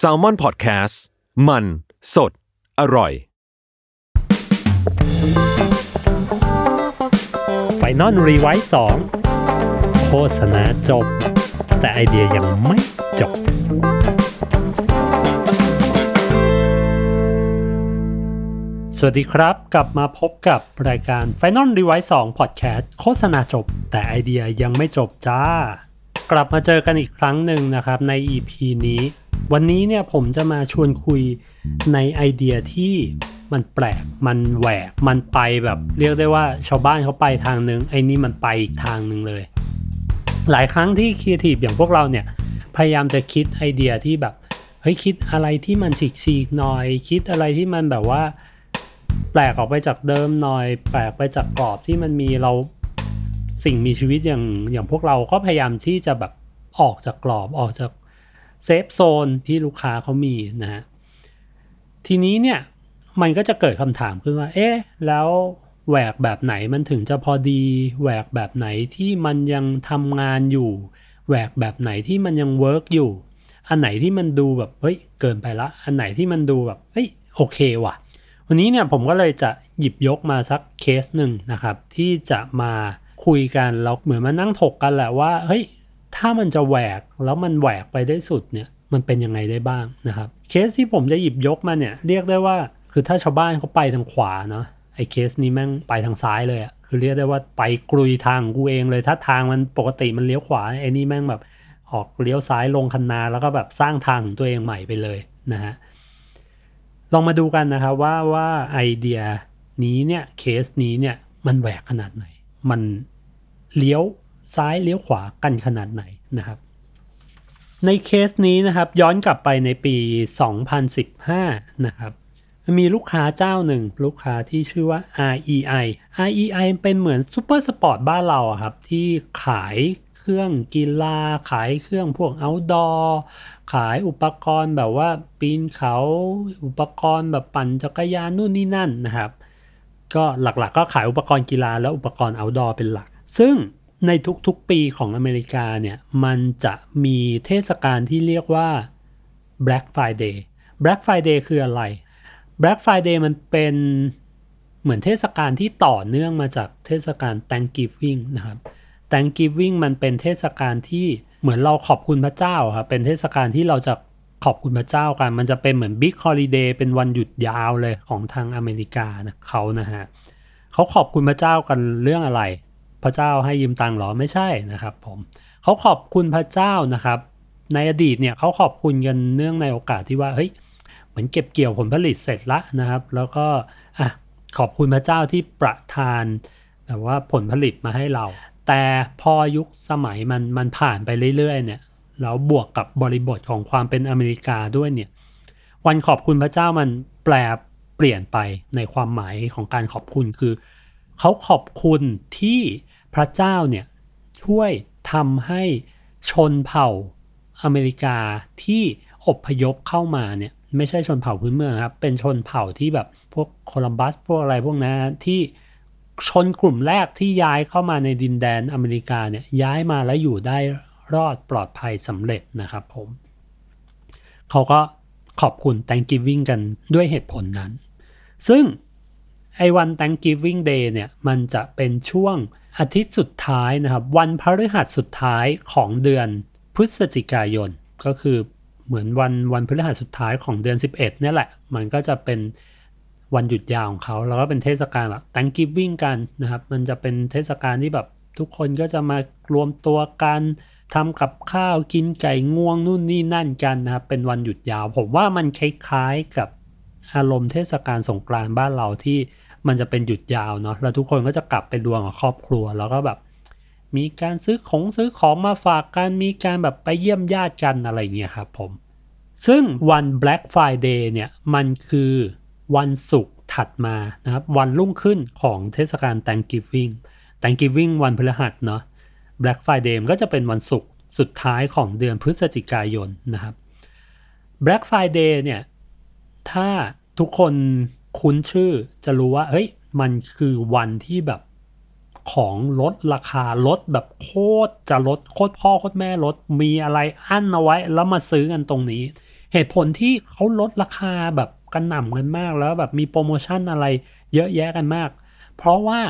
Salmon Podcast มัน สด อร่อย Final Revise สองโฆษณาจบ แต่ไอเดียยังไม่จบ สวัสดีครับ กลับมาพบกับรายการ Final r e v i s e 2 Podcast โฆษณาจบ แต่ไอเดียยังไม่จบจ้า กลับมาเจอกันอีกครั้งหนึ่งนะครับใน EP นี้ วันนี้เนี่ยผมจะมาชวนคุยในไอเดียที่มันแปลก มันแหวก มันไปแบบเรียกได้ว่าชาวบ้านเขาไปทางนึง ไอ้นี่มันไปอีกทางหนึ่งเลย หลายครั้งที่ครีเอทีฟอย่างพวกเราเนี่ยพยายามจะคิดไอเดียที่แบบเฮ้ยคิดอะไรที่มันฉีกๆหน่อย คิดอะไรที่มันแบบว่า แปลกออกไปจากเดิมหน่อย แปลกไปจากกรอบที่มันมีเรา สิ่งมีชีวิตอย่างอย่างพวกเราก็พยายามที่จะแบบออกจากกรอบออกจาก safe zone ที่ลูกค้าเขามีนะฮะทีนี้เนี่ยมันก็จะเกิดคำถามขึ้นว่า เอ๊ะ แล้วแหวกแบบไหนมันถึงจะพอดี แหวกแบบไหนที่มันยังทำงานอยู่ แหวกแบบไหนที่มันยัง work อยู่ อันไหนที่มันดูแบบเฮ้ยเกินไปละ อันไหนที่มันดูแบบเฮ้ยโอเคว่ะ วันนี้เนี่ยผมก็เลยจะหยิบยกมาสักเคสหนึ่งนะครับ ที่จะมา คุยกันแล้วเหมือนมานั่งถกกันแหละว่าเฮ้ยถ้ามันจะแหวกแล้วมันแหวกไปได้สุดเนี่ยมันเป็นยังไงได้บ้างนะครับ เคสที่ผมจะหยิบยกมาเนี่ยเรียกได้ว่าคือถ้าชาวบ้านเขาไปทางขวาเนาะไอ้เคสนี้แม่งไปทางซ้ายเลยอะคือเรียกได้ว่าไปกลุยทางกูเองเลย ถ้าทางมันปกติมันเลี้ยวขวาไอ้นี่แม่งแบบออกเลี้ยวซ้ายลงคันนาแล้วก็แบบสร้างทางของตัวเองใหม่ไปเลยนะฮะลองมาดูกันนะครับว่าว่าไอเดียนี้เนี่ยเคสนี้เนี่ยมันแหวกขนาดไหน มัน เลี้ยวซ้ายเลี้ยวขวากันขนาดไหนนะครับ ในเคสนี้นะครับย้อนกลับไปในปี 2015 นะครับมีลูกค้าเจ้าหนึ่ง ลูกค้าที่ชื่อว่า REI REI เป็นเหมือนซูเปอร์สปอร์ตบ้านเราครับ ที่ขายเครื่องกีฬา ขายเครื่องพวก outdoor ขายอุปกรณ์แบบว่าปีนเขาอุปกรณ์แบบปั่นจักรยานนู่นนี่นั่นนะครับ ก็หลักๆก็ขายอุปกรณ์กีฬาและอุปกรณ์ outdoor เป็นหลัก ซึ่งในทุกๆปีของอเมริกาเนี่ย มันจะมีเทศกาลที่เรียกว่า Black Friday Black Friday คืออะไร Black Friday มันเป็นเหมือนเทศกาลที่ต่อเนื่องมาจากเทศกาล Thanksgiving นะครับ Thanksgiving มันเป็นเทศกาลที่เหมือนเราขอบคุณพระเจ้าครับ เป็นเทศกาลที่เราจะขอบคุณพระเจ้ากัน มันจะเป็นเหมือน Big Holiday เป็นวันหยุดยาวเลยของทางอเมริกานะเขานะฮะเขาขอบคุณพระเจ้ากันเรื่องอะไร พระเจ้าให้ยืมตังค์หรอไม่ใช่นะครับผมเขาขอบคุณพระเจ้านะครับ ในอดีตเนี่ยเขาขอบคุณกันเนื่องในโอกาสที่ว่าเฮ้ยเหมือนเก็บเกี่ยวผลผลิตเสร็จละนะครับ แล้วก็อะขอบคุณพระเจ้าที่ประทานแบบว่าผลผลิตมาให้เรา แต่พอยุคสมัยมันมันผ่านไปเรื่อยๆเนี่ยแล้วบวกกับบริบทของความเป็นอเมริกาด้วยเนี่ยวันขอบคุณพระเจ้ามันแปลเปลี่ยนไปในความหมายของการขอบคุณคือ เขาขอบคุณที่ พระเจ้าเนี่ยช่วยทำให้ชนเผ่าอเมริกาที่อพยพเข้ามาเนี่ยไม่ใช่ชนเผ่าพื้นเมืองครับเป็นชนเผ่าที่แบบพวกโคลัมบัสพวกอะไรพวกนั้นที่ชนกลุ่มแรกที่ย้ายเข้ามาในดินแดนอเมริกาเนี่ยย้ายมาแล้วอยู่ได้รอดปลอดภัยสำเร็จนะครับผม เขาก็ขอบคุณ Thanksgiving กันด้วยเหตุผลนั้น ซึ่งไอ้วัน Thanksgiving Day เนี่ยมันจะเป็นช่วง อาทิตย์สุดท้ายนะครับวันพฤหัสสุดท้ายของเดือนพฤศจิกายน ก็คือเหมือนวันวันพฤหัสสุดท้ายของเดือน 11เนี่ยแหละ มันก็จะเป็นวันหยุดยาวของเขาแล้วก็เป็นเทศกาลแบบ Thanksgiving กันนะครับ มันจะเป็นเทศกาลที่แบบทุกคนก็จะมารวมตัวกันทำกับข้าวกินไก่ง่วงนู่นนี่นั่นกันนะครับเป็นวันหยุดยาว ผมว่ามันคล้ายๆกับอารมณ์เทศกาลสงกรานต์บ้านเราที่ มันจะเป็นหยุดยาวเนาะแล้วทุกคนก็จะกลับไปรวมกับครอบครัว แล้วก็แบบ มีการซื้อของซื้อของมาฝากกันมีการแบบไปเยี่ยมญาติกันอะไรเงี้ยครับผม ซึ่งวัน Black Friday เนี่ยมันคือวันศุกร์ถัดมานะครับวันรุ่งขึ้นของเทศกาล Thanksgiving Thanksgiving วันพฤหัสเนาะ Black Friday ก็จะเป็นวันศุกร์สุดท้ายของเดือนพฤศจิกายนนะครับ Black Friday เนี่ยถ้าทุกคน คุ้นชื่อจะรู้ว่าเฮ้ยมันคือวันที่แบบของลดราคาลดแบบโคตรจะลดโคตรพ่อโคตรแม่ลดมีอะไรอั้นเอาไว้แล้วมาซื้อกันตรงนี้ เหตุผลที่เขาลดราคาแบบกระหน่ำกันมากแล้วแบบมีโปรโมชั่นอะไรเยอะแยะกันมาก เพราะว่า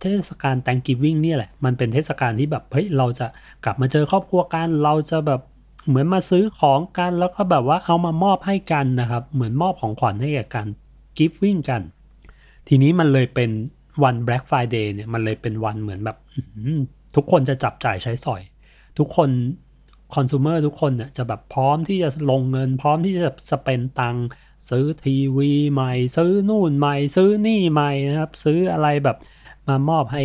เทศกาล Thanksgiving เนี่ยแหละ มันเป็นเทศกาลที่แบบเฮ้ยเราจะกลับมาเจอครอบครัวกัน เราจะแบบเหมือนมาซื้อของกัน แล้วก็แบบว่าเอามามอบให้กันนะครับ เหมือนมอบของขวัญให้แก่กัน giving กัน ทีนี้มันเลยเป็นวัน Black Friday เนี่ยมันเลยเป็นวันเหมือนแบบทุกคนจะจับจ่ายใช้สอย ทุกคนคอน sumer ทุกคนเนี่ยจะแบบพร้อมที่จะลงเงิน พร้อมที่จะสเปนตังซื้อทีวีใหม่ ซื้อนู่นใหม่ ซื้อนี่ใหม่นะครับ ซื้ออะไรแบบมามอบให้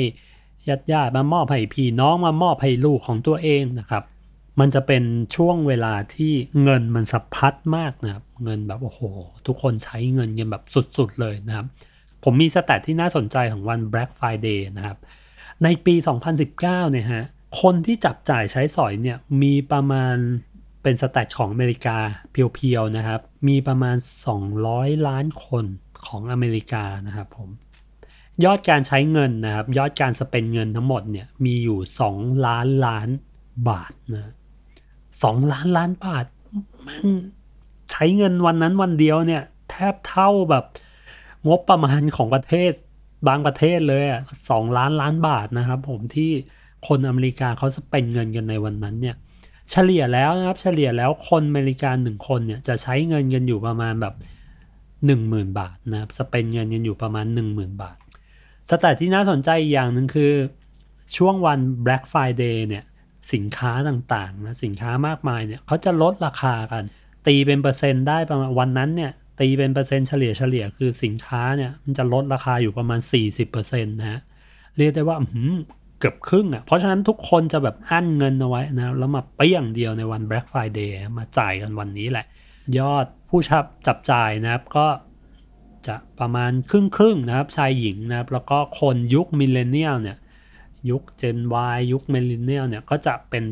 ญาติญาติมามอบให้พี่น้องมามอบให้ลูกของตัวเองนะครับ มันจะเป็นช่วงเวลาที่เงินมันสะพัดมากนะครับ เงินแบบโอ้โห ทุกคนใช้เงินกันแบบสุดๆเลยนะครับ ผมมีสแตทที่น่าสนใจของวัน Black Friday นะครับ ในปี 2019 เนี่ยฮะ คนที่จับจ่ายใช้สอยเนี่ยมีประมาณเป็นสแตทของอเมริกาเพียวๆนะครับ มีประมาณ 200 ล้านคนของอเมริกานะครับผม ยอดการใช้เงินนะครับ ยอดการสเปนเงินทั้งหมดเนี่ยมีอยู่ 2 ล้านล้านบาทนะสองล้านล้านบาทมัน ใช้เงินวันนั้นวันเดียวเนี่ยแทบเท่าแบบงบประมาณของประเทศบางประเทศเลยอะสองล้านล้านบาทนะครับ ผมที่คนอเมริกาเขาสเปนเงินกันในวันนั้นเนี่ย เฉลี่ยแล้วนะครับ เฉลี่ยแล้วคนอเมริกันหนึ่งคนเนี่ยจะใช้เงินกันอยู่ประมาณแบบหนึ่งหมื่นบาทนะครับสเปนเงินกันอยู่ประมาณหนึ่งหมื่นบาท สแตทที่น่าสนใจอีกอย่างหนึ่งคือ ช่วงวัน Black Friday เนี่ยสินค้าต่างๆนะสินค้ามากมายเนี่ยเขาจะลดราคากัน ตีเป็นเปอร์เซ็นต์ได้ประมาณวันนั้นเนี่ย ตีเป็นเปอร์เซ็นต์เฉลี่ยเฉลี่ยคือสินค้าเนี่ยมันจะลดราคาอยู่ประมาณ 40%นะฮะเรียกได้ว่าอื้อหือเกือบครึ่งอะเพราะฉะนั้นทุกคนจะแบบอั้นเงินเอาไว้นะแล้วมาเปี้ยงเดียวในวัน Black Friday มาจ่ายกันวันนี้แหละ ยอดผู้ชับจับจ่ายนะครับก็จะประมาณครึ่งครึ่งนะครับชายหญิงนะครับ แล้วก็คนยุค millennial เนี่ยยุค Gen Y ยุค millennial เนี่ยก็จะเป็น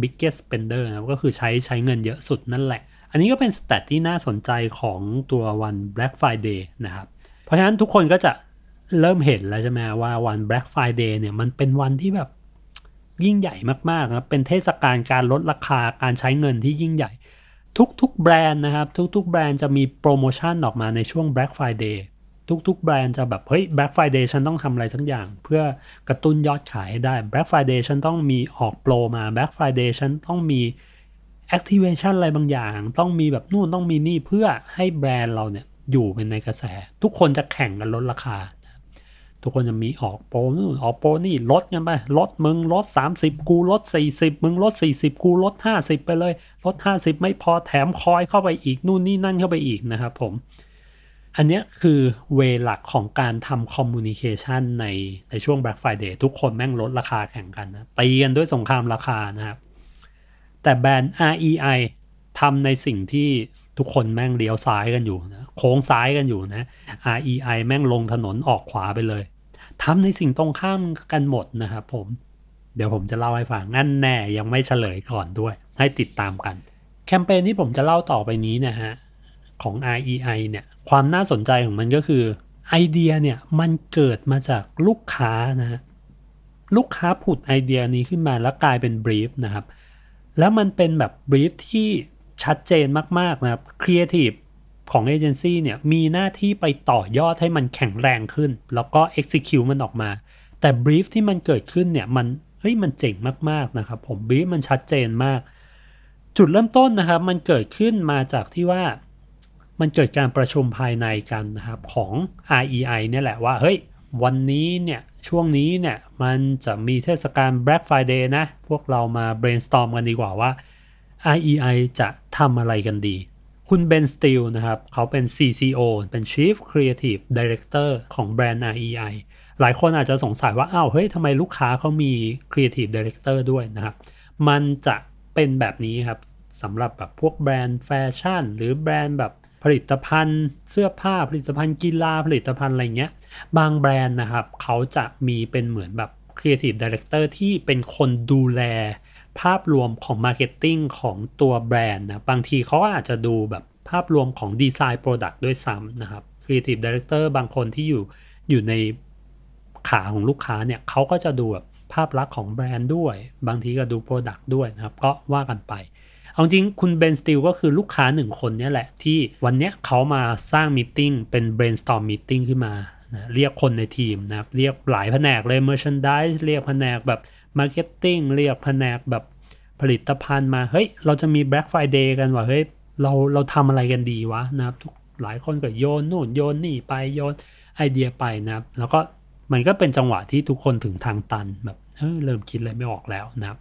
biggest spender นะครับก็คือใช้ใช้เงินเยอะสุดนั่นแหละ อันนี้ก็เป็น stat ที่น่าสนใจของตัววัน Black Friday นะครับ เพราะฉะนั้นทุกคนก็จะเริ่มเห็นแล้วใช่ไหมว่าวัน Black Friday เนี่ยมันเป็นวันที่แบบยิ่งใหญ่มากๆนะครับเป็นเทศกาลการลดราคาการใช้เงินที่ยิ่งใหญ่ ทุกๆแบรนด์นะครับ ทุกๆแบรนด์จะมีโปรโมชั่นออกมาในช่วง Black Friday ทุกๆแบรนด์จะแบบเฮ้ย Black Friday ฉันต้องทำอะไรสักอย่าง เพื่อกระตุ้นยอดขายให้ได้ Black Friday ฉันต้องมีออกโปรมา Black Friday ฉันต้องมี activation อะไรบางอย่าง ต้องมีแบบนู่นต้องมีนี่เพื่อให้แบรนด์เราเนี่ยอยู่เป็นในกระแส ทุกคนจะแข่งกันลดราคา ทุกคนจะมีออกโปรนู่นออกโปรนี่ลดกันไปลดมึงลด 30 กูลด 40 มึงลด 40 กูลด 50 ไปเลยลด 50 ไม่พอแถมคอยเข้าไปอีกนู่นนี่นั่นเข้าไปอีกนะครับผม อันนี้คือเวหลักของการทำคอมมูนิเคชันในในช่วง Black Friday ทุกคนแม่งลดราคาแข่งกันนะตีกันด้วยสงครามราคานะครับ แต่แบรนด์ REI ทำในสิ่งที่ทุกคนแม่งเลี้ยวซ้ายกันอยู่นะโค้งซ้ายกันอยู่นะ REI แม่งลงถนนออกขวาไปเลยทำในสิ่งตรงข้ามกันหมดนะครับผมเดี๋ยวผมจะเล่าให้ฟังงั้นแน่ยังไม่เฉลยก่อนด้วย ให้ติดตามกัน แคมเปญที่ผมจะเล่าต่อไปนี้นะฮะของ REI เนี่ยความน่าสนใจของมันก็คือไอเดียเนี่ยมันเกิดมาจากลูกค้านะฮะลูกค้าผุดไอเดียนี้ขึ้นมาแล้วกลายเป็น brief นะครับ แล้วมันเป็นแบบ brief ที่ชัดเจนมาก ๆ นะครับครีเอทีฟของเอเจนซี่เนี่ยมีหน้าที่ไปต่อยอดให้มันแข็งแรงขึ้น แล้วก็ execute มันออกมา แต่บรีฟที่มันเกิดขึ้นเนี่ยมันเฮ้ยมันเจ๋งมาก ๆ นะครับผมบรีฟมันชัดเจนมาก จุดเริ่มต้นนะครับ มันเกิดขึ้นมาจากที่ว่ามันเกิดการประชุมภายในกันนะครับของ REI เนี่ยแหละว่าเฮ้ยวันนี้เนี่ย ช่วงนี้เนี่ยมันจะมีเทศกาล Black Friday นะ พวกเรามา brainstorm กันดีกว่าว่า REI จะทำอะไรกันดี คุณเบนสติลนะครับ เขาเป็น CCO เป็น Chief Creative Director ของแบรนด์ REI หลายคนอาจจะสงสัยว่าอ้าวเฮ้ยทำไมลูกค้าเขามี Creative Director ด้วยนะครับ มันจะเป็นแบบนี้ครับสำหรับแบบพวกแบรนด์แฟชั่น หรือแบรนด์แบบผลิตภัณฑ์เสื้อผ้าผลิตภัณฑ์กีฬาผลิตภัณฑ์อะไรเงี้ย บางแบรนด์นะครับเขาจะมีเป็นเหมือนแบบ Creative Director ที่เป็นคนดูแลภาพรวมของ Marketing ของตัวแบรนด์นะบางทีเขาอาจจะดูแบบภาพรวมของดีไซน์ Product ด้วยซ้ำนะครับ Creative Director บางคนที่อยู่อยู่ในขาของลูกค้าเนี่ยเขาก็จะดูแบบภาพลักษณ์ของแบรนด์ด้วย บางทีก็ดู product ด้วยนะครับ ก็ว่ากันไป เอาจริงคุณ Ben Steele ก็คือลูกค้าหนึ่งคนนี่แหละ ที่วันนี้เขามาสร้าง meeting เป็น brainstorm meeting ขึ้นมา นะเรียกคนในทีมนะเรียกหลายแผนกเลย merchandise เรียกแผนกแบบ marketing เรียกแผนกแบบผลิตภัณฑ์มา เฮ้ย เราจะมี Black Friday กันว่ะเฮ้ย เราเราทำอะไรกันดีวะนะครับทุกหลายคนก็โยนนู่นโยนนี่ไปโยนไอเดียไปนะครับ แล้วก็มันก็เป็นจังหวะที่ทุกคนถึงทางตันแบบเออเริ่มคิดอะไรไม่ออกแล้วนะครับ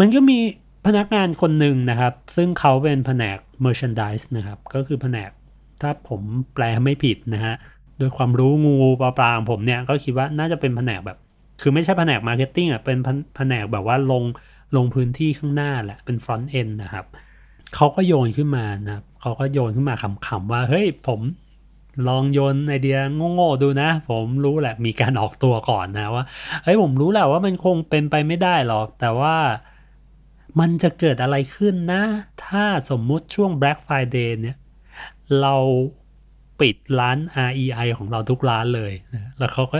มันก็มีพนักงานคนหนึ่งนะครับ ซึ่งเขาเป็นแผนก merchandise นะครับ ก็คือแผนกถ้าผมแปลไม่ผิดนะฮะ โดยความรู้งูปลาปลาของผมเนี่ยก็คิดว่าน่าจะเป็นแผนกแบบ คือไม่ใช่แผนก marketing อะเป็นแผนกแบบว่าลงลงพื้นที่ข้างหน้าแหละเป็น front end นนะครับเขาก็โยนขึ้นมานะครับเขาก็โยนขึ้นมาขำๆว่า เฮ้ยผมลองโยนไอเดียโง่ๆดูนะ ผมรู้แหละมีการออกตัวก่อนนะว่าเฮ้ยผมรู้แหละว่ามันคงเป็นไปไม่ได้หรอก แต่ว่ามันจะเกิดอะไรขึ้นนะ ถ้าสมมุติช่วง Black Friday เนี่ย เรา ปิดร้าน REI ของเราทุกร้านเลยนะแล้วเขาก็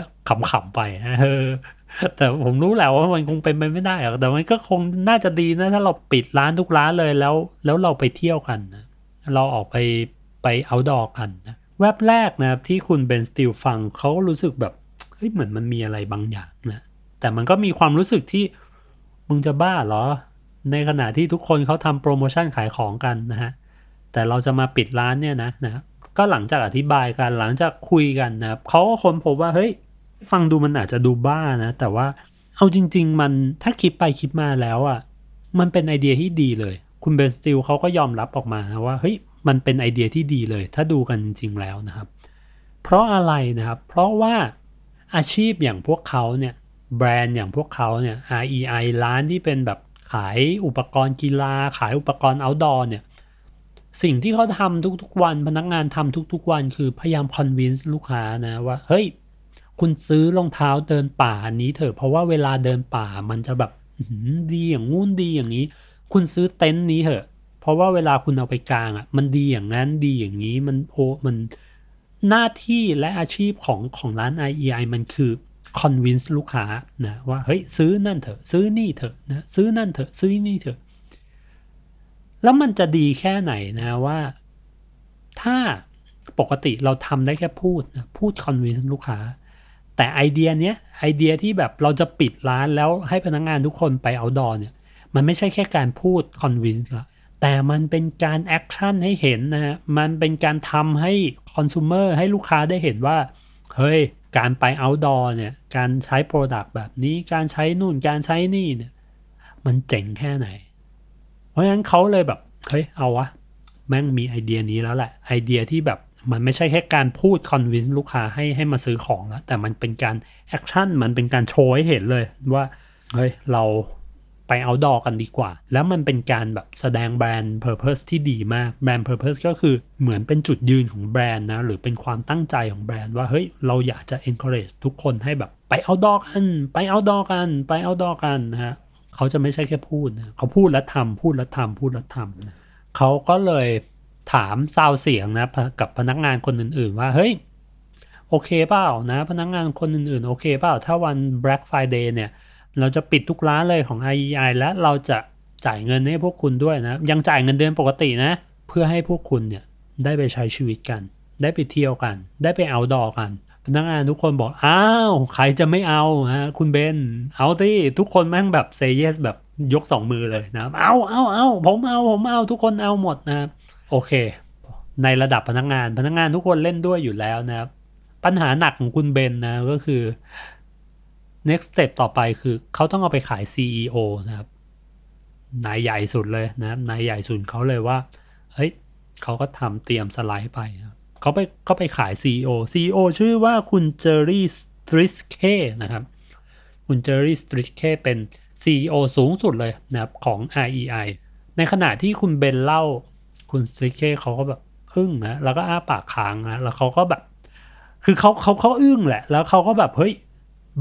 ขำๆไปเออแต่ผมรู้แหละว่ามันคงเป็นไปไม่ได้หรอกแต่มันก็คงน่าจะดีนะ ถ้าเราปิดร้านทุกร้านเลยแล้ว แล้วเราไปเที่ยวกันนะเราออกไปไปเอาดอกันนะแวบแรกนะครับที่คุณเบนสติลฟังเขารู้สึกแบบเฮ้ยเหมือนมันมีอะไรบางอย่างนะแต่มันก็มีความรู้สึกที่มึงจะบ้าเหรอ ในขณะที่ทุกคนเขาทำโปรโมชั่นขายของกันนะฮะแต่เราจะมาปิดร้านเนี่ยนะนะ ก็หลังจากอธิบายกันหลังจากคุยกันนะครับเขาก็ค้นพบว่าเฮ้ยฟังดูมันอาจจะดูบ้านะ แต่ว่าเอาจริง ๆ มันถ้าคิดไปคิดมาแล้วอะ่ะมันเป็นไอเดียที่ดีเลย คุณเบนสติลเขาก็ยอมรับออกมานะว่าเฮ้ยมันเป็นไอเดียที่ดีเลย ถ้าดูกันจริง ๆ แล้วนะครับ เพราะอะไรนะครับ เพราะว่าอาชีพอย่างพวกเขาเนี่ยแบรนด์อย่างพวกเขาเนี่ย REI ร้านที่เป็นแบบขายอุปกรณ์กีฬา ขายอุปกรณ์ outdoor เนี่ย สิ่งที่เขาทำทุกๆวันพนักงานทำทุกๆวัน คือพยายามคอนวินส์ลูกค้านะว่า เฮ้ย คุณซื้อรองเท้าเดินป่าอันนี้เถอะเพราะว่าเวลาเดินป่ามันจะแบบดีอย่างงู้นดีอย่างนี้ คุณซื้อเต็นท์นี้เถอะ เพราะว่าเวลาคุณเอาไปกลางอะ มันดีอย่างนั้นดีอย่างนี้มันโอ้มันหน้าที่และอาชีพของของร้าน REI มันคือ convince ลูกค้านะว่าเฮ้ยซื้อนั่นเถอะ ซื้อนี่เถอะนะซื้อนั่นเถอะซื้อนี่เถอะ แล้วมันจะดีแค่ไหนนะว่า ถ้าปกติเราทำได้แค่พูดนะพูด convince ลูกค้า แต่ไอเดียเนี้ยไอเดียที่แบบเราจะปิดร้านแล้วให้พนักงานทุกคนไป outdoor เนี่ย มันไม่ใช่แค่การพูด convince ละแต่มันเป็นการ action ให้เห็นนะฮะมันเป็นการทำให้ consumer ให้ลูกค้าได้เห็นว่า เฮ้ย การไป outdoor เนี่ย การใช้ product แบบนี้ การใช้นู่น การใช้นี่เนี่ย มันเจ๋งแค่ไหน เพราะฉะนั้นเขาเลยแบบเฮ้ยเอาวะแม่งมีไอเดียนี้แล้วแหละไอเดียที่แบบมันไม่ใช่แค่การพูด convince ลูกค้าให้ให้มาซื้อของแล้วแต่มันเป็นการ action มันเป็นการโชว์ให้เห็นเลยว่าเฮ้ยเราไป outdoor กันดีกว่า แล้วมันเป็นการแบบแสดง brand purpose ที่ดีมาก brand purpose ก็คือเหมือนเป็นจุดยืนของแบรนด์นะ หรือเป็นความตั้งใจของแบรนด์ว่าเฮ้ยเราอยากจะ encourage ทุกคนให้แบบไปเอาดอกัน ไปเอาดอกัน ไปเอาดอกันนะฮะ เขาจะไม่ใช่แค่พูดนะเขาพูดแล้วทำพูดแล้วทำพูดแล้วทำนะเขาก็เลยถามซาวเสียงนะกับพนักงานคนอื่น ๆ ว่าเฮ้ยโอเคเปล่านะ พนักงานคนอื่น ๆ โอเคเปล่าถ้าวัน Black Friday เนี่ย เราจะปิดทุกร้านเลยของ IEI และเราจะจ่ายเงินให้พวกคุณด้วยนะ ยังจ่ายเงินเดือนปกตินะ เพื่อให้พวกคุณเนี่ยได้ไปใช้ชีวิตกัน ได้ไปเที่ยวกัน ได้ไปเอาดอกัน พนักงานทุกคนบอก อ้าว ใครจะไม่เอาฮะ คุณเบน เอาที่ทุกคนแม่งแบบเซเยสแบบยกสองมือเลยนะเอาเอาเอาผมเอา ผมเอา ทุกคนเอาหมดนะครับ โอเค ในระดับพนักงาน พนักงานทุกคนเล่นด้วยอยู่แล้วนะครับ ปัญหาหนักของคุณเบนนะก็คือ next step ต่อไปคือเขาต้องเอาไปขาย CEO นะครับ นายใหญ่สุดเลยนะนายใหญ่สุดเขาเลยว่า เฮ้ย เขาก็ทำเตรียมสไลด์ไปนะ เขาไปเขาไปขาย CEO CEO ชื่อว่าคุณเจอรี่สตริสเคนะครับ คุณเจอรี่สตริสเคเป็น CEO สูงสุดเลยนะครับของ REI ในขณะที่คุณเบนเล่าคุณสติเคเขาก็แบบอึ้งนะแล้วก็อ้าปากค้างนะแล้วเขาก็แบบ คือเขาเขาเขาอึ้งแหละ แล้วเขาก็แบบเฮ้ย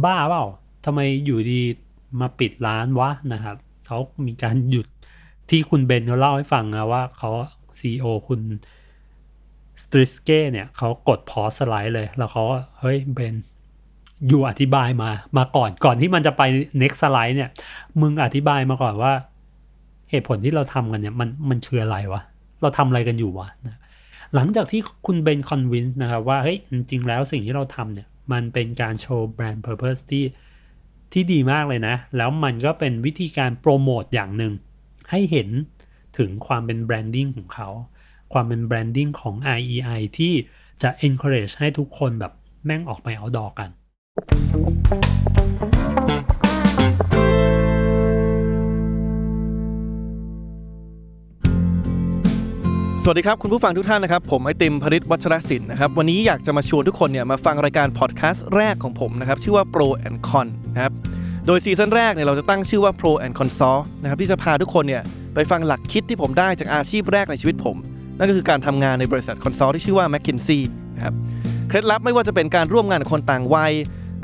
บ้าเปล่าทำไมอยู่ดีมาปิดร้านวะนะครับเขามีการหยุดที่คุณเบนเขาเล่าให้ฟังนะว่าเขาซีอคุณ สตริสเก้เนี่ยเขากดพอสไลด์เลย แล้วเขาก็เฮ้ยเบนอยู่อธิบายมามาก่อนก่อนที่มันจะไป next slide เนี่ย มึงอธิบายมาก่อนว่า เหตุผลที่เราทำกันเนี่ย มันมันคืออะไรวะ เราทำอะไรกันอยู่วะนะหลังจากที่คุณเบน convince นะครับว่า เฮ้ย จริงแล้วสิ่งที่เราทำเนี่ย มันเป็นการโชว์ brand purpose ที่ที่ดีมากเลยนะ แล้วมันก็เป็นวิธีการโปรโมทอย่างหนึ่งให้เห็นถึงความเป็นแบรนดิ้งของเขา ความเป็นแบรนดิ้งของ IEI ที่จะ encourage ให้ทุกคนแบบแม่งออกไปเอาดอกัน สวัสดีครับ คุณผู้ฟังทุกท่านนะครับ ผมไอติมพริตวัชรศิลป์นะครับ วันนี้อยากจะมาชวนทุกคนเนี่ยมาฟังรายการพอดแคสต์แรกของผมนะครับ ชื่อว่า Pro and Con นะครับ โดยซีซั่นแรกเนี่ยเราจะตั้งชื่อว่า Pro and Consult นะครับที่จะพาทุกคนเนี่ยไปฟังหลักคิดที่ผมได้จากอาชีพแรกในชีวิตผม นั่นก็คือการทำงานในบริษัท consult ที่ชื่อว่า McKinsey นะครับเคล็ดลับไม่ว่าจะเป็นการร่วมงานกับคนต่างวัย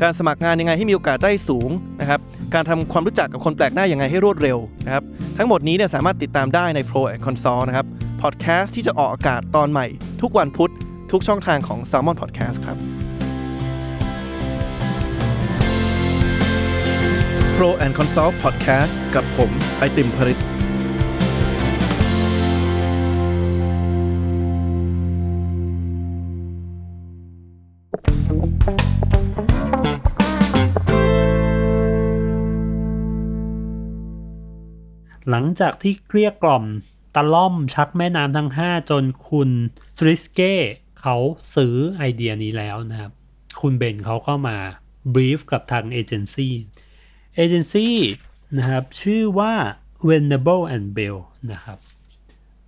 การสมัครงานยังไงให้มีโอกาสได้สูงนะครับการทำความรู้จักกับคนแปลกหน้ายังไงให้รวดเร็วนะครับทั้งหมดนี้เนี่ยสามารถติดตามได้ใน Pro and Consult นะครับพอดแคสต์ที่จะออกอากาศตอนใหม่ ทุกวันพุธทุกช่องทางของ Salmon Podcast ครับ Pro and Consult Podcast กับผม ไอติมพริต หลังจากที่เกลี้ยกล่อมตะล่อมชักแม่น้ำทั้ง 5 จนคุณสตริสเก้เขาซื้อไอเดียนี้แล้วนะครับ คุณเบนเขาก็มาบรีฟกับทางเอเจนซี่เอเจนซี่นะครับชื่อว่า Venables and Bell นะครับ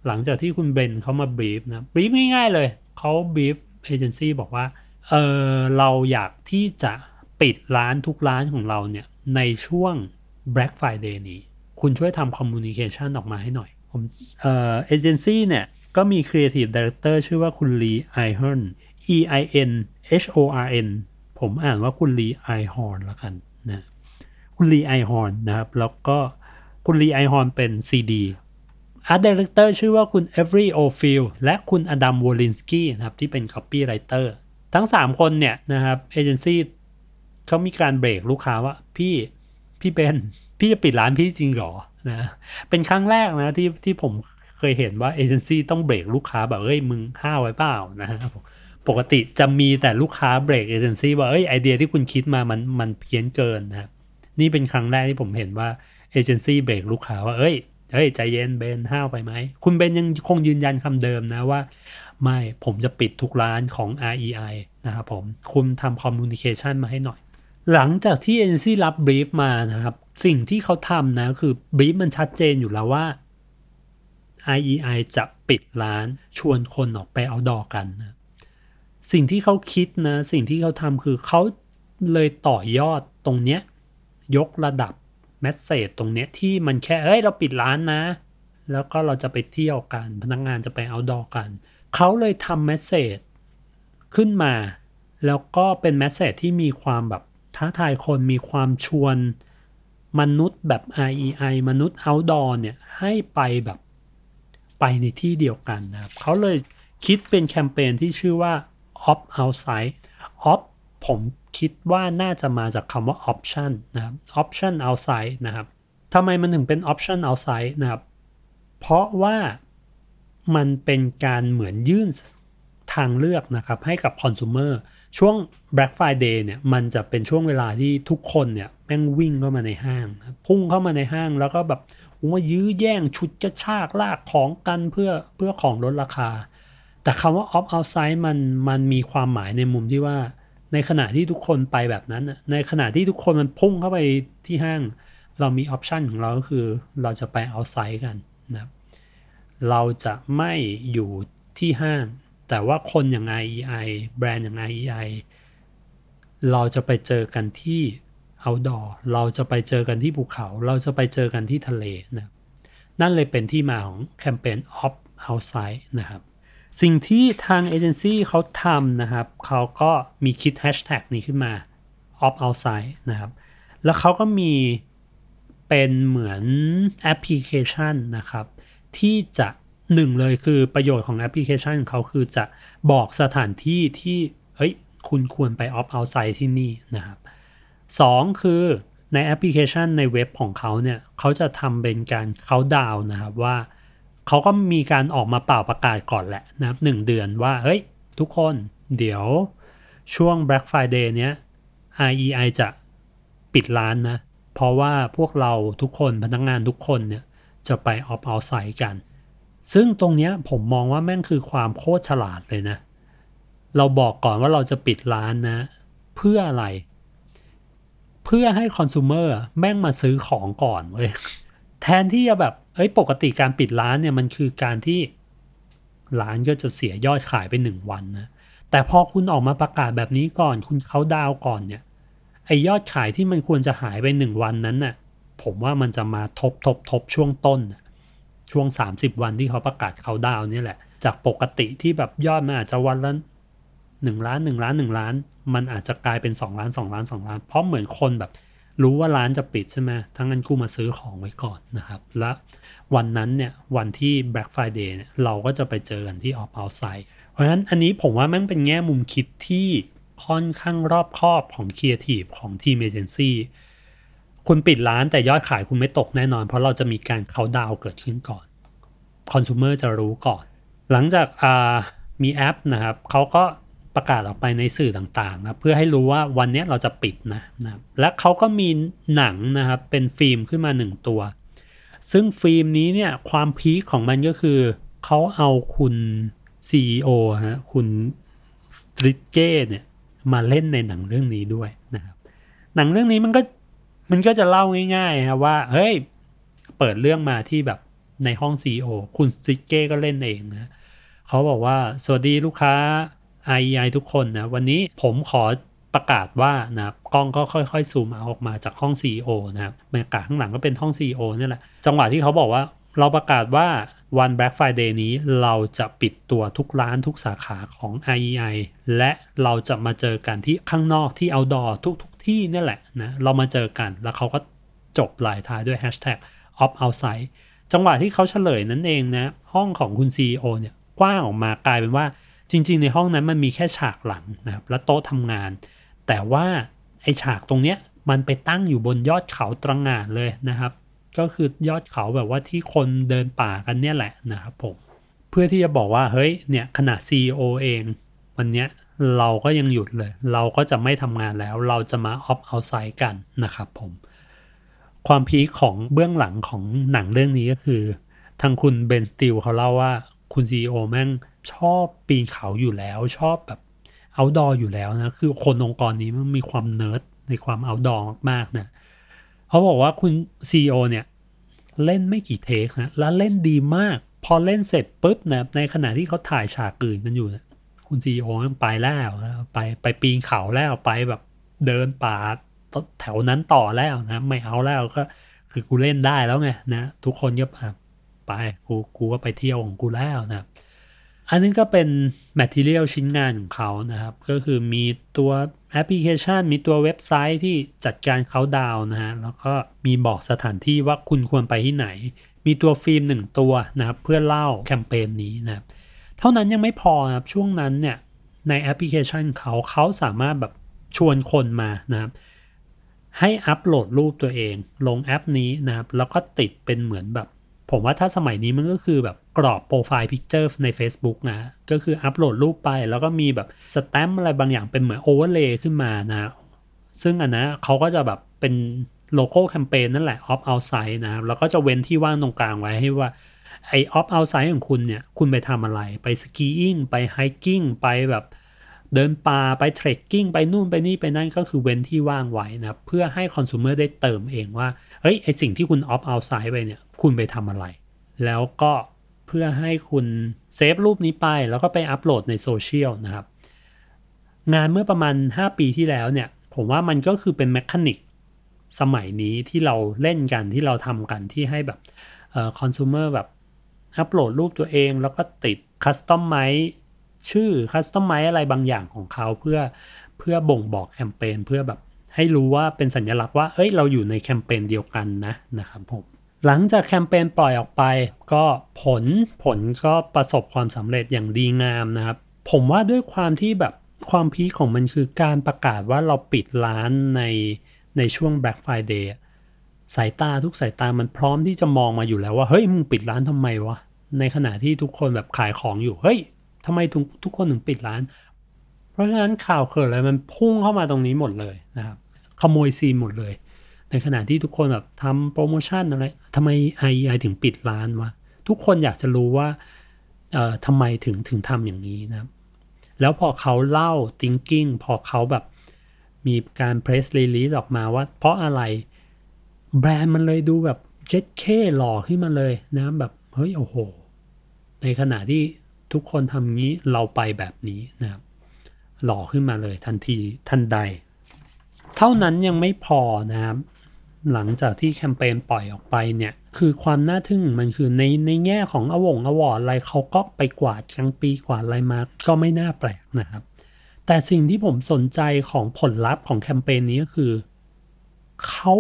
หลังจากที่คุณเบนเขามาบรีฟนะบรีฟง่ายๆเลยเขาบรีฟเอเจนซี่บอกว่าเออเราอยากที่จะปิดร้านทุกร้านของเราเนี่ย ในช่วง Black Friday นี้ คุณช่วยทำ communication ออกมาให้หน่อย ผมเอ่อเอเจนซี่เนี่ยก็มี Creative Director ชื่อว่าคุณลีไอฮอน E I N H O R N ผมอ่านว่าคุณลีไอฮอนละกันนะคุณลีไอฮอนนะครับ แล้วก็คุณลีไอฮอนเป็น CD Art Director ชื่อว่าคุณเอฟรีโอฟิลและคุณอดัมวอลินสกี้นะครับ ที่เป็น Copywriter ทั้ง 3 คนเนี่ยนะครับเอเจนซี่เขามีการเบรกลูกค้าว่า พี่พี่เบน พี่จะปิดร้านพี่จริงหรอนะเป็นครั้งแรกนะที่ที่ผมเคยเห็นว่าเอเจนซี่ต้องเบรกลูกค้าแบบเอ้ยมึงห้าวไว้เปล่านะฮะปกติจะมีแต่ลูกค้าเบรกเอเจนซี่ว่าเอ้ยไอเดียที่คุณคิดมามันมันเพี้ยนเกินนะครับนี่เป็นครั้งแรกที่ผมเห็นว่าเอเจนซี่เบรกลูกค้าว่าเอ้ยเฮ้ยใจเย็นเบนห้าวไปไหม คุณเบนยังคงยืนยันคำเดิมนะว่า ไม่ผมจะปิดทุกร้านของ REI นะครับผม คุณทำ communication มาให้หน่อย หลังจากที่เอเจนซี่รับบรีฟมานะครับ สิ่งที่เขาทำนะคือบีฟมันชัดเจนอยู่แล้วว่า IEI จะปิดร้านชวนคนออกไปเอาดอกันนะสิ่งที่เขาคิดนะ สิ่งที่เขาทำคือเขาเลยต่อยอดตรงเนี้ย ยกระดับแมสเซจตรงเนี้ยที่มันแค่ เอ้ย เราปิดร้านนะ แล้วก็เราจะไปเที่ยวกัน พนักงานจะไปเอาดอกัน เขาเลยทำแมสเซจขึ้นมา แล้วก็เป็นแมสเซจที่มีความแบบท้าทายคนมีความชวน มนุษย์แบบ REI มนุษย์ outdoor เนี่ยให้ไปแบบไปในที่เดียวกันนะครับเขาเลยคิดเป็นแคมเปญที่ชื่อว่า opt outside opt ผมคิดว่าน่าจะมาจากคำว่า option นะครับ option outside นะครับทำไมมันถึงเป็น option outside นะครับ เพราะว่ามันเป็นการเหมือนยื่นทางเลือกนะครับให้กับคอน sumer ช่วง Black Friday เนี่ยมันจะเป็นช่วงเวลาที่ทุกคนเนี่ยแม่งวิ่งเข้ามาในห้าง พุ่งเข้ามาในห้างแล้วก็แบบว่ายื้อแย่งชุดกระชากลากของกันเพื่อเพื่อของลดราคา แต่คำว่า opt outside มันมันมีความหมายในมุมที่ว่าในขณะที่ทุกคนไปแบบนั้นน่ะในขณะที่ทุกคนมันพุ่งเข้าไปที่ห้าง เรามีออปชันของเราก็คือเราจะไปเอาไซด์กันนะเราจะไม่อยู่ที่ห้าง แต่ว่าคนอย่าง IEI แบรนด์อย่าง IEI เราจะไปเจอกันที่ outdoor เราจะไปเจอกันที่ภูเขา เราจะไปเจอกันที่ทะเลนะนั่นเลยเป็นที่มาของแคมเปญ Opt Outside นะครับ สิ่งที่ทางเอเจนซี่เขาทำนะครับ เขาก็มีคิดแฮชแท็กนี้ขึ้นมา Opt Outside นะครับ แล้วเขาก็มีเป็นเหมือนแอปพลิเคชันนะครับ ที่จะ หนึ่งเลยคือประโยชน์ของแอปพลิเคชันของเขาคือจะบอกสถานที่ที่ เฮ้ย คุณควรไป Opt Outside ที่นี่นะครับสองคือในแอปพลิเคชันในเว็บของเขาเนี่ย เขาจะทำเป็นการเขาดาวนะครับว่าเขาก็มีการออกมาป่าวประกาศก่อนแหละนะครับหนึ่งเดือนว่า เฮ้ย ทุกคนเดี๋ยวช่วง Black Friday เนี้ย REI จะปิดร้านนะ เพราะว่าพวกเราทุกคนพนักงงานทุกคนเนี่ย จะไปออฟเอาไซด์กัน ซึ่งตรงเนี้ยผมมองว่าแม่งคือความโคตรฉลาดเลยนะ เราบอกก่อนว่าเราจะปิดร้านนะ เพื่ออะไร เพื่อให้คอน sumer แม่งมาซื้อของก่อนเว้ยแทนที่จะแบบเอ้ยปกติการปิดร้านเนี่ยมันคือการที่ร้านก็จะเสียยอดขายไปหนึ่งวันนะแต่พอคุณออกมาประกาศแบบนี้ก่อน คุณเขาดาวก่อนเนี่ยไอยอดขายที่มันควรจะหายไปหนึ่งวันนั้นน่ะ ผมว่ามันจะมาทบทบทบช่วงต้นนะ ช่วง 30 วันที่เขาประกาศเขาดาวนี่แหละ จากปกติที่แบบยอดมันอาจจะวันละหนึ่งล้านหนึ่งล้านหนึ่งล้าน มันอาจจะกลายเป็น 2 ล้าน 2 ล้าน 2 ล้าน เพราะเหมือนคนแบบรู้ว่าร้านจะปิดใช่ไหมทั้งนั้นกูมาซื้อของไว้ก่อนนะครับ และวันนั้นเนี่ยวันที่ Black Friday เนี่ยเราก็จะไปเจอกันที่ Opt Outside เพราะฉะนั้นอันนี้ผมว่ามันเป็นแง่มุมคิดที่ค่อนข้างรอบคอบของครีเอทีฟของทีมเอเจนซี่ คุณปิดร้านแต่ยอดขายคุณไม่ตกแน่นอน เพราะเราจะมีการเขาดาวเกิดขึ้นก่อนคอน sumer จะรู้ก่อน หลังจากมีแอปนะครับเขาก็ประกาศออกไปในสื่อต่างๆนะเพื่อให้รู้ว่าวันนี้เราจะปิดนะนะและเขาก็มีหนังนะครับเป็นฟิล์มขึ้นมาหนึ่งตัว ซึ่งฟิล์มนี้เนี่ยความพีคของมันก็คือเขาเอาคุณ CEO ฮะคุณสตริตเก้เนี่ยมาเล่นในหนังเรื่องนี้ด้วยนะครับหนังเรื่องนี้มันก็ มันก็จะเล่าง่ายๆครับว่า เฮ้ย เปิดเรื่องมาที่แบบในห้อง CEO คุณสตริตเก้ก็เล่นเองนะเขาบอกว่า สวัสดีลูกค้า IEI ทุกคนนะ วันนี้ผมขอประกาศว่านะกล้องก็ค่อยๆซูมออกมาจากห้อง CEO นะครับบรรยากาศข้างหลังก็เป็นห้อง CEO นี่แหละ จังหวะที่เขาบอกว่าเราประกาศว่าวัน Black Friday นี้เราจะปิดตัวทุกร้านทุกสาขาของ IEI และเราจะมาเจอกันที่ข้างนอกที่ outdoor ทุกๆ ที่นี่แหละนะเรามาเจอกัน แล้วเขาก็จบลายท้ายด้วย hashtag off outside จังหวะที่เขาเฉลยนั่นเองนะห้องของคุณ CEO เนี่ยกว้างออกมากลายเป็นว่าจริง ๆ ในห้องนั้นมันมีแค่ฉากหลังนะครับและโต๊ะทำงาน แต่ว่าไอฉากตรงเนี้ยมันไปตั้งอยู่บนยอดเขาตระงานเลยนะครับ ก็คือยอดเขาแบบว่าที่คนเดินป่ากันเนี่ยแหละนะครับผมเพื่อที่จะบอกว่าเฮ้ยเนี่ยขณะ CEO เอง วันเนี้ย เราก็ยังหยุดเลย เราก็จะไม่ทำงานแล้ว เราจะมาออฟเอาไซด์กันนะครับผม ความพีคของเบื้องหลังของหนังเรื่องนี้ก็คือ ทางคุณเบนสติลเขาเล่าว่าคุณ CEO แม่งชอบปีนเขาอยู่แล้ว ชอบแบบเอาดออยู่แล้วนะ คือคนองค์กรนี้มันมีความเนิร์ดในความเอาดอมากๆนะเขาบอกว่าคุณ CEO เนี่ยเล่นไม่กี่เทคนะ แล้วเล่นดีมาก พอเล่นเสร็จปุ๊บนะในขณะที่เขาถ่ายฉากอื่นกันอยู่นะ คุณ CEO มันไปแล้วนะไปไปปีนเขาแล้วไปแบบเดินป่าแถวนั้นต่อแล้วนะ ไม่เอาแล้วก็ คือกูเล่นได้แล้วไงนะ ทุกคนก็ไปกูกูก็ไปเที่ยวของกูแล้วนะอันนี้ก็เป็น Material ชิ้นงานของเขานะครับ ก็คือมีตัวแอปพลิเคชัน มีตัวเว็บไซต์ที่จัดการเขาดาวนะฮะ แล้วก็มีบอกสถานที่ว่าคุณควรไปที่ไหน มีตัวฟิล์มหนึ่งตัวนะครับ เพื่อเล่าแคมเปญนี้นะครับ เท่านั้นยังไม่พอครับช่วงนั้นเนี่ยในแอปพลิเคชันเขาเขาสามารถแบบชวนคนมานะครับ ให้อัปโหลดรูปตัวเอง ลงแอปนี้นะครับ แล้วก็ติดเป็นเหมือนแบบ ผมว่าถ้าสมัยนี้มันก็คือแบบกรอบ profile picture ใน Facebook นะ ก็คืออัปโหลดรูปไป แล้วก็มีแบบสแตมป์อะไรบางอย่างเป็นเหมือน overlay ขึ้นมานะ ซึ่งอันนะเขาก็จะแบบเป็นโลโก้แคมเปญนั่นแหละ Opt Outside นะครับแล้วก็จะเว้นที่ว่างตรงกลางไว้ให้ว่า ไอ Opt Outside ของคุณเนี่ย คุณไปทำอะไร ไป skiing ไป hiking ไปแบบเดินป่าไป trekking ไปนู่นไปนี่ไปนั่นก็คือเว้นที่ว่างไว้นะเพื่อให้ consumer ได้เติมเองว่าเฮ้ยไอสิ่งที่คุณ Opt Outside ไปเนี่ย คุณไปทำอะไร แล้วก็เพื่อให้คุณเซฟรูปนี้ไป แล้วก็ไปอัปโหลดในโซเชียลนะครับ งานเมื่อประมาณ 5 ปีที่แล้วเนี่ย ผมว่ามันก็คือเป็น mechanicสมัยนี้ที่เราเล่นกันที่เราทำกันที่ให้แบบคอน sumer แบบ อัปโหลดรูปตัวเองแล้วก็ติดคัสตอมไมชื่อคัสตอมไมอะไรบางอย่างของเขาเพื่อเพื่อบ่งบอกแคมเปญเพื่อแบบให้รู้ว่าเป็นสัญลักษณ์ว่า เอ้ย เราอยู่ในแคมเปญเดียวกันนะนะครับผม หลังจากแคมเปญปล่อยออกไป ก็ผลผลก็ประสบความสำเร็จอย่างดีงามนะครับ ผมว่าด้วยความที่แบบความพีของมันคือการประกาศว่าเราปิดร้านในในช่วง Black Friday สายตาทุกสายตามันพร้อมที่จะมองมาอยู่แล้วว่า เฮ้ย มึงปิดร้านทำไมวะ ในขณะที่ทุกคนแบบขายของอยู่ เฮ้ยทำไมทุกทุกคนถึงปิดร้าน เพราะฉะนั้นข่าวเกิดอะไรมันพุ่งเข้ามาตรงนี้หมดเลยนะครับ ขโมยซีนหมดเลย ในขณะที่ทุกคนแบบทำโปรโมชั่นอะไรทำไม IEI ถึงปิดร้านวะทุกคนอยากจะรู้ว่าเอ่อทำไมถึงถึงทำอย่างนี้นะครับ แล้วพอเขาเล่า thinking พอเขาแบบมีการ press release ออกมาว่า เพราะอะไรแบรนด์มันเลยดูแบบเจ็ดเคหล่อขึ้นมาเลยนะแบบ เฮ้ยโอ้โห ในขณะที่ทุกคนทำงี้เราไปแบบนี้นะครับ หล่อขึ้นมาเลยทันทีทันใด เท่านั้นยังไม่พอนะครับหลังจากที่แคมเปญปล่อยออกไปเนี่ย คือความน่าทึ่งมันคือในในแง่ของอวงอวอร์อะไรเขาก็ไปกวาดกลางปีกวาดอะไรมาก็ไม่น่าแปลกนะครับ แต่สิ่งที่ผมสนใจของผลลัพธ์ของแคมเปญนี้ก็คือ เขา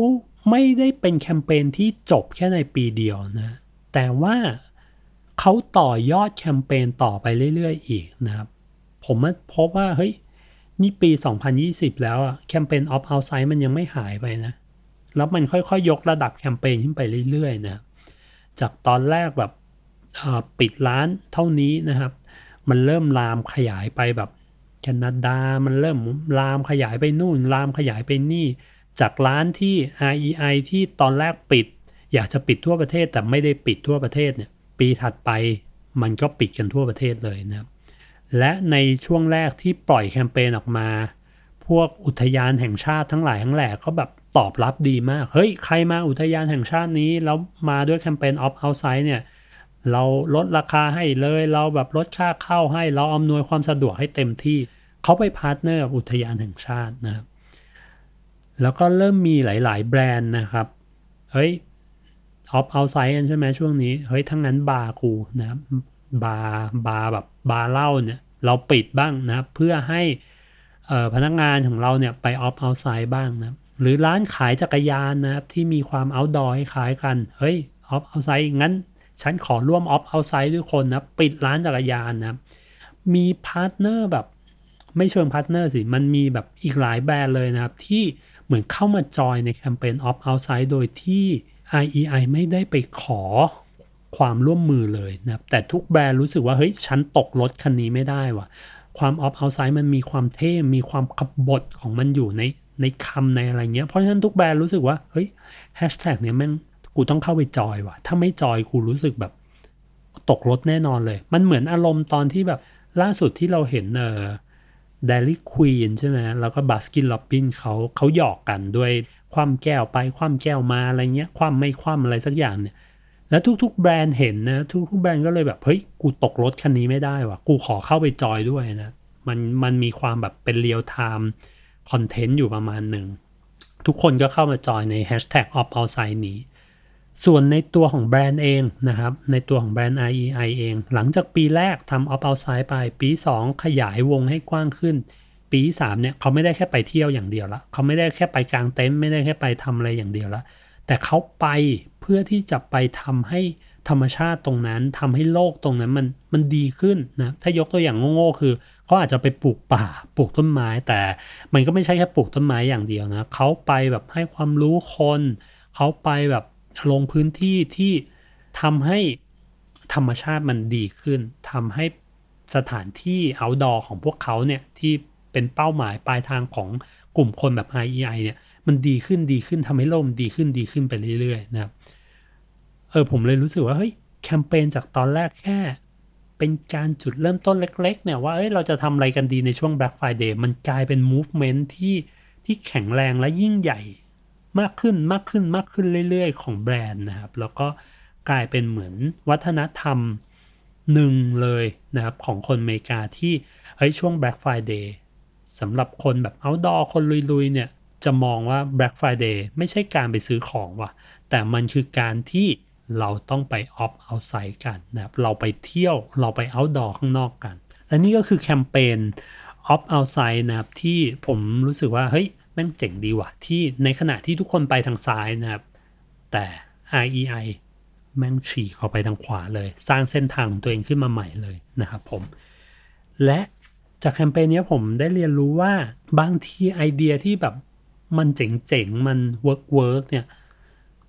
ไม่ได้เป็นแคมเปญที่จบแค่ในปีเดียวนะ แต่ว่าเขาต่อยอดแคมเปญต่อไปเรื่อยๆ อีกนะครับ ผมมาพบว่า เฮ้ย นี่ปี 2020 แล้วอะแคมเปญออฟเอาไซด์มันยังไม่หายไปนะ แล้วมันค่อยๆยกระดับแคมเปญขึ้นไปเรื่อยๆนะจากตอนแรกแบบปิดร้านเท่านี้นะครับ มันเริ่มลามขยายไปแบบแคนาดา มันเริ่มลามขยายไปนู่น ลามขยายไปนี่ จากร้านที่ REI ที่ตอนแรกปิด อยากจะปิดทั่วประเทศแต่ไม่ได้ปิดทั่วประเทศเนี่ยปีถัดไปมันก็ปิดกันทั่วประเทศเลยนะครับและในช่วงแรกที่ปล่อยแคมเปญออกมา พวกอุทยานแห่งชาติทั้งหลายทั้งแหล่ก็แบบตอบรับดีมาก เฮ้ย ใครมาอุทยานแห่งชาตินี้ แล้วมาด้วยแคมเปญ Opt Outside เนี่ย เราลดราคาให้เลย เราแบบลดค่าเข้าให้ เราอำนวยความสะดวกให้เต็มที่ เขาไป partner กับอุทยานแห่งชาตินะครับ แล้วก็เริ่มมีหลาย ๆ แบรนด์นะครับ เฮ้ย Opt Outside กันใช่ไหมช่วงนี้ เฮ้ยถ้างั้นบาร์กูนะครับบาร์บาร์แบบบาร์เหล้าเนี่ยเราปิดบ้างนะครับเพื่อให้พนักงานของเราเนี่ยไป Opt Outside บ้างนะหรือร้านขายจักรยานนะครับที่มีความ outdoor ให้ขายกันเฮ้ย Opt Outside งั้นฉันขอร่วม Opt Outside ด้วยคนนะปิดร้านจักรยานนะมี partner แบบไม่เชิง partner สิ มันมีแบบอีกหลายแบรนด์เลยนะครับ ที่เหมือนเข้ามาจอยในแคมเปญ Opt Outside โดยที่ REI ไม่ได้ไปขอความร่วมมือเลยนะแต่ทุกแบรนด์รู้สึกว่า เฮ้ย ฉันตกรถคันนี้ไม่ได้ว่ะ ความ Opt Outside มันมีความเท่ มีความขบถของมันอยู่ในในคำในอะไรเงี้ย เพราะฉะนั้นทุกแบรนด์รู้สึกว่า เฮ้ยแฮชแท็กเนี้ยแม่งกูต้องเข้าไปจอยว่ะ ถ้าไม่จอยกูรู้สึกแบบตกรถแน่นอนเลย มันเหมือนอารมณ์ตอนที่แบบล่าสุดที่เราเห็นเออ Dairy Queen ใช่ไหมแล้วก็ Baskin Robbins เขาเขาหยอกกันด้วย คว่ำแก้วไปคว่ำแก้วมาอะไรเงี้ยคว่ำไม่คว่ำอะไรสักอย่างเนี่ย แล้วทุกๆแบรนด์เห็นนะทุกๆแบรนด์ก็เลยแบบเฮ้ยกูตกรถคันนี้ไม่ได้ว่ะกูขอเข้าไปจอยด้วยนะมันมันมีความแบบเป็น real-time content อยู่ประมาณหนึ่งทุกคนก็เข้ามาจอยในแฮชแท็กออฟเอาไซนี้ ส่วนในตัวของแบรนด์เองนะครับ ในตัวของแบรนด์ REI เอง หลังจากปีแรกทำ Opt Outside ไปปี 2 ขยายวงให้กว้างขึ้น ปี3เนี่ยเขาไม่ได้แค่ไปเที่ยวอย่างเดียวละเขาไม่ได้แค่ไปกางเต็นท์ไม่ได้แค่ไปทำอะไรอย่างเดียวละแต่เขาไปเพื่อที่จะไปทำให้ธรรมชาติตรงนั้นทำให้โลกตรงนั้นมันมันดีขึ้นนะถ้ายกตัวอย่างโง่ๆคือเขาอาจจะไปปลูกป่าปลูกต้นไม้ แต่มันก็ไม่ใช่แค่ปลูกต้นไม้อย่างเดียวนะเขาไปแบบให้ความรู้คนเขาไปแบบลงพื้นที่ที่ทำให้ธรรมชาติมันดีขึ้นทำให้สถานที่ outdoor ของพวกเขาเนี่ยที่ เป็นเป้าหมายปลายทางของกลุ่มคนแบบ IEI เนี่ยมันดีขึ้นดีขึ้นทำให้โลกมันดีขึ้นดีขึ้นไปเรื่อยๆนะครับเออผมเลยรู้สึกว่าเฮ้ยแคมเปญจากตอนแรกแค่ เป็นการจุดเริ่มต้นเล็ก ๆ เนี่ยว่าเอ้ยเราจะทำอะไรกันดีในช่วง Black Friday มันกลายเป็น movement ที่ที่แข็งแรงและยิ่งใหญ่มากขึ้นมากขึ้นมากขึ้นเรื่อย ๆ ของแบรนด์นะครับ แล้วก็กลายเป็นเหมือนวัฒนธรรมหนึ่งเลยนะครับ ของคนอเมริกาที่เฮ้ยช่วง Black Friday สำหรับคนแบบ outdoor คนลุยๆเนี่ยจะมองว่า Black Friday ไม่ใช่การไปซื้อของว่ะ แต่มันคือการที่เราต้องไปออฟเอาไซด์กันนะครับ เราไปเที่ยวเราไป outdoor ข้างนอกกัน และนี่ก็คือแคมเปญออฟเอาไซด์นะครับ ที่ผมรู้สึกว่าเฮ้ยแม่งเจ๋งดีว่ะ ที่ในขณะที่ทุกคนไปทางซ้ายนะครับ แต่ IEI แม่งฉีกออกไปทางขวาเลย สร้างเส้นทางของตัวเองขึ้นมาใหม่เลยนะครับผม และ จากแคมเปญนี้ผมได้เรียนรู้ว่าบางทีไอเดียที่แบบมันเจ๋งๆ มัน work work เนี่ย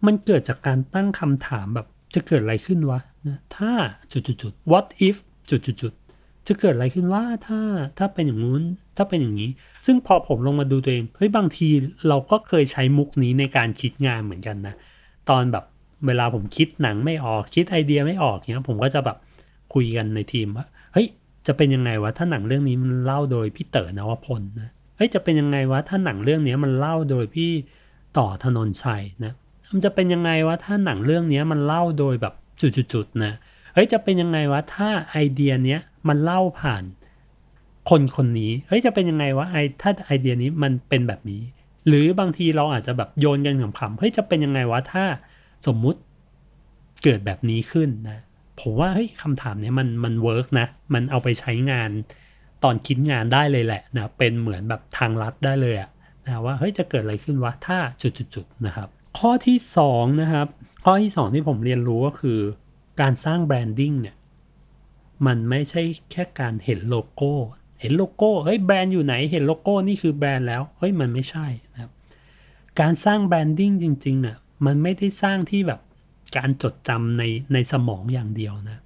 มันเกิดจากการตั้งคำถามแบบจะเกิดอะไรขึ้นวะนะถ้าจุดๆ what if จุดๆ จะเกิดอะไรขึ้นวะถ้าถ้าเป็นอย่างนู้นถ้าเป็นอย่างนี้ ซึ่งพอผมลงมาดูตัวเองเฮ้ยบางทีเราก็เคยใช้มุกนี้ในการคิดงานเหมือนกันนะ ตอนแบบเวลาผมคิดหนังไม่ออกคิดไอเดียไม่ออกเนี้ยผมก็จะแบบคุยกันในทีมว่า จะเป็นยังไงวะถ้าหนังเรื่องนี้มันเล่าโดยพี่เต๋อนวพลนะเฮ้ยจะเป็นยังไงวะถ้าหนังเรื่องนี้มันเล่าโดยพี่ต่อถนนชัยนะมันจะเป็นยังไงวะถ้าหนังเรื่องนี้มันเล่าโดยแบบจุดๆนะเฮ้ยจะเป็นยังไงวะถ้าไอเดียเนี้ยมันเล่าผ่านคนคนนี้เฮ้ยจะเป็นยังไงวะไอถ้าไอเดียนี้มันเป็นแบบนี้ หรือบางทีเราอาจจะแบบโยนกันขำๆเฮ้ยจะเป็นยังไงวะถ้าสมมุติเกิดแบบนี้ขึ้นนะ ผมว่าเฮ้ยคำถามเนี้ยมันมัน work นะ มันเอาไปใช้งานตอนคิดงานได้เลยแหละนะเป็นเหมือนแบบทางลัดได้เลยอะนะว่าเฮ้ยจะเกิดอะไรขึ้นวะถ้าจุดๆนะครับ ข้อที่สองนะครับข้อที่สองที่ผมเรียนรู้ก็คือ การสร้าง branding เนี่ยมันไม่ใช่แค่การเห็นโลโก้ เห็นโลโก้เฮ้ยแบรนด์อยู่ไหนเห็นโลโก้นี่คือแบรนด์แล้วเฮ้ยมันไม่ใช่นะครับการสร้าง branding จริงๆเนี่ยมันไม่ได้สร้างที่แบบ การจดจำในในสมองอย่างเดียวนะ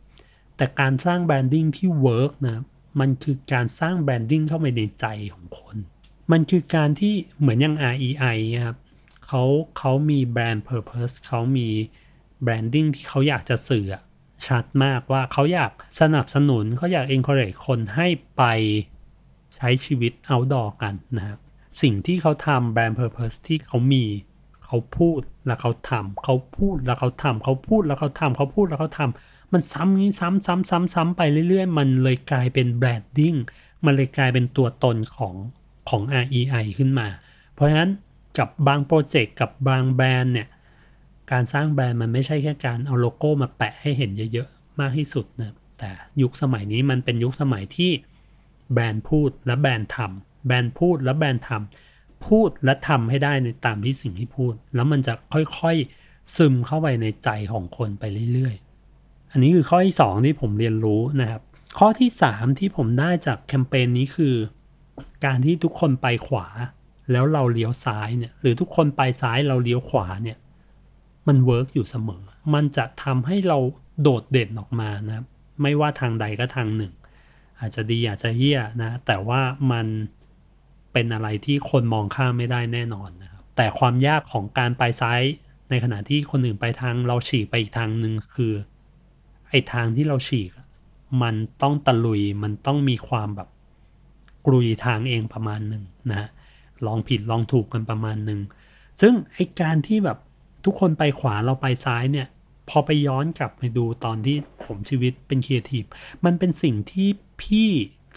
แต่การสร้าง branding ที่ work นะมันคือการสร้าง branding เข้าไปในใจของคน มันคือการที่เหมือนอย่าง REI นะครับเขาเขามีแบรนด์ Purpose เขามี branding ที่เขาอยากจะสื่อชัดมากว่าเขาอยากสนับสนุนเขาอยาก encourage คนให้ไปใช้ชีวิต outdoor กันนะครับสิ่งที่เขาทำแบรนด์ Purpose ที่เขามี เขาพูดแล้วเขาทำเขาพูดแล้วเขาทำเขาพูดแล้วเขาทำเขาพูดแล้วเขาทำมันซ้ำนี้ซ้ำซ้ำซ้ำซ้ำไปเรื่อยๆ มันเลยกลายเป็น branding มันเลยกลายเป็นตัวตนของของ REI ขึ้นมา เพราะฉะนั้นกับบางโปรเจกต์กับบางแบรนด์เนี่ยการสร้างแบรนด์มันไม่ใช่แค่การเอาโลโก้มาแปะให้เห็นเยอะๆ มากที่สุดนะแต่ยุคสมัยนี้มันเป็นยุคสมัยที่แบรนด์พูดและแบรนด์ทำแบรนด์พูดและแบรนด์ทำ พูดและทำให้ได้ในตามที่สิ่งที่พูด แล้วมันจะค่อยๆซึมเข้าไปในใจของคนไปเรื่อยๆ อันนี้คือข้อที่สองที่ผมเรียนรู้นะครับ ข้อที่สามที่ผมได้จากแคมเปญนี้คือ การที่ทุกคนไปขวา แล้วเราเลี้ยวซ้ายเนี่ยหรือทุกคนไปซ้ายเราเลี้ยวขวาเนี่ยมัน work อยู่เสมอ มันจะทำให้เราโดดเด่นออกมานะครับไม่ว่าทางใดก็ทางหนึ่ง อาจจะดีอาจจะเหี้ยนะ แต่ว่ามัน เป็นอะไรที่คนมองข้ามไม่ได้แน่นอนนะครับ แต่ความยากของการไปซ้ายในขณะที่คนอื่นไปทางเราฉีกไปอีกทางหนึ่งคือไอ้ทางที่เราฉีก มันต้องตะลุยมันต้องมีความแบบกรุยทางเองประมาณหนึ่งนะฮะลองผิดลองถูกกันประมาณหนึ่งซึ่งไอ้การที่แบบทุกคนไปขวาเราไปซ้ายเนี่ย พอไปย้อนกลับไปดูตอนที่ผมชีวิตเป็นครีเอทีฟมันเป็นสิ่งที่พี่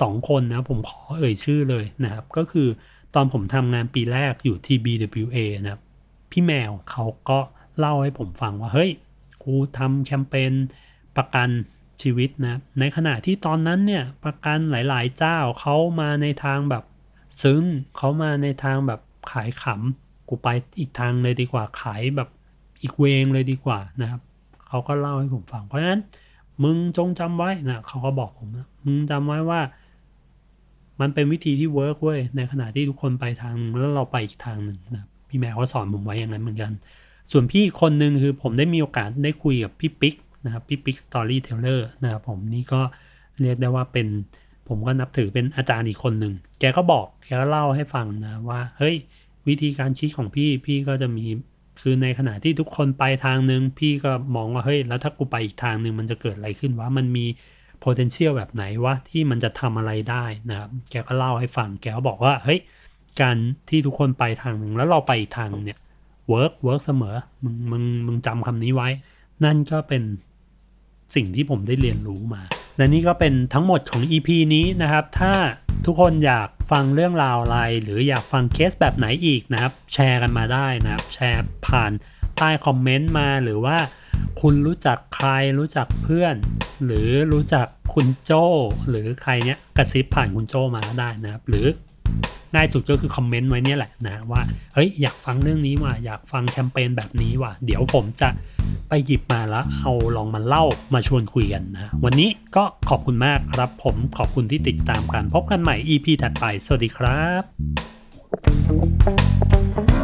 สองคนนะผมขอเอ่ยชื่อเลยนะครับ ก็คือตอนผมทำงานปีแรกอยู่ที่ BWA นะครับ พี่แมวเขาก็เล่าให้ผมฟังว่า เฮ้ยกูทำแคมเปญประกันชีวิตนะ ในขณะที่ตอนนั้นเนี่ยประกันหลายๆ เจ้าเขามาในทางแบบซึ้งเขามาในทางแบบขายขำกูไปอีกทางเลยดีกว่าขายแบบอีกเวงเลยดีกว่านะครับเขาก็เล่าให้ผมฟังเพราะฉะนั้นมึงจงจำไว้นะเขาก็บอกผมนะมึงจำไว้ว่า มันเป็นวิธีที่ work เว้ยในขณะที่ทุกคนไปทางแล้วเราไปอีกทางหนึ่งนะพี่แมวก็สอนผมไว้อย่างนั้นเหมือนกัน ส่วนพี่คนหนึ่งคือผมได้มีโอกาสได้คุยกับพี่ปิ๊กนะครับพี่ปิ๊ก storyteller นะครับผมนี่ก็เรียกได้ว่าเป็นผมก็นับถือเป็นอาจารย์อีกคนหนึ่ง แกก็บอกแกก็เล่าให้ฟังนะว่า เฮ้ย วิธีการคิดของพี่พี่ก็จะมีคือในขณะที่ทุกคนไปทางหนึ่งพี่ก็มองว่าเฮ้ยแล้วถ้ากูไปอีกทางหนึ่งมันจะเกิดอะไรขึ้นวะมันมี potential แบบไหนวะที่มันจะทำอะไรได้นะครับ แกก็เล่าให้ฟัง แกก็บอกว่า เฮ้ย การที่ทุกคนไปทางหนึ่งแล้วเราไปอีกทางเนี่ย work work เสมอ มึง มึง มึงจำคำนี้ไว้ นั่นก็เป็นสิ่งที่ผมได้เรียนรู้มา และนี่ก็เป็นทั้งหมดของ EP นี้นะครับ ถ้าทุกคนอยากฟังเรื่องราวอะไร หรืออยากฟังเคสแบบไหนอีกนะครับ แชร์กันมาได้นะครับ แชร์ผ่านใต้คอมเมนต์มาหรือว่า คุณรู้จักใครรู้จักเพื่อน หรือรู้จักคุณโจหรือใครเนี้ยกระซิบผ่านคุณโจมาได้นะครับ หรือง่ายสุดก็คือคอมเมนต์ไว้เนี่ยแหละนะว่าเฮ้ยอยากฟังเรื่องนี้ว่ะอยากฟังแคมเปญแบบนี้ว่ะเดี๋ยวผมจะไปหยิบมาแล้วเอาลองมาเล่ามาชวนคุยกันนะวันนี้ก็ขอบคุณมากครับผมขอบคุณที่ติดตามกันพบกันใหม่ EP ถัดไป สวัสดีครับ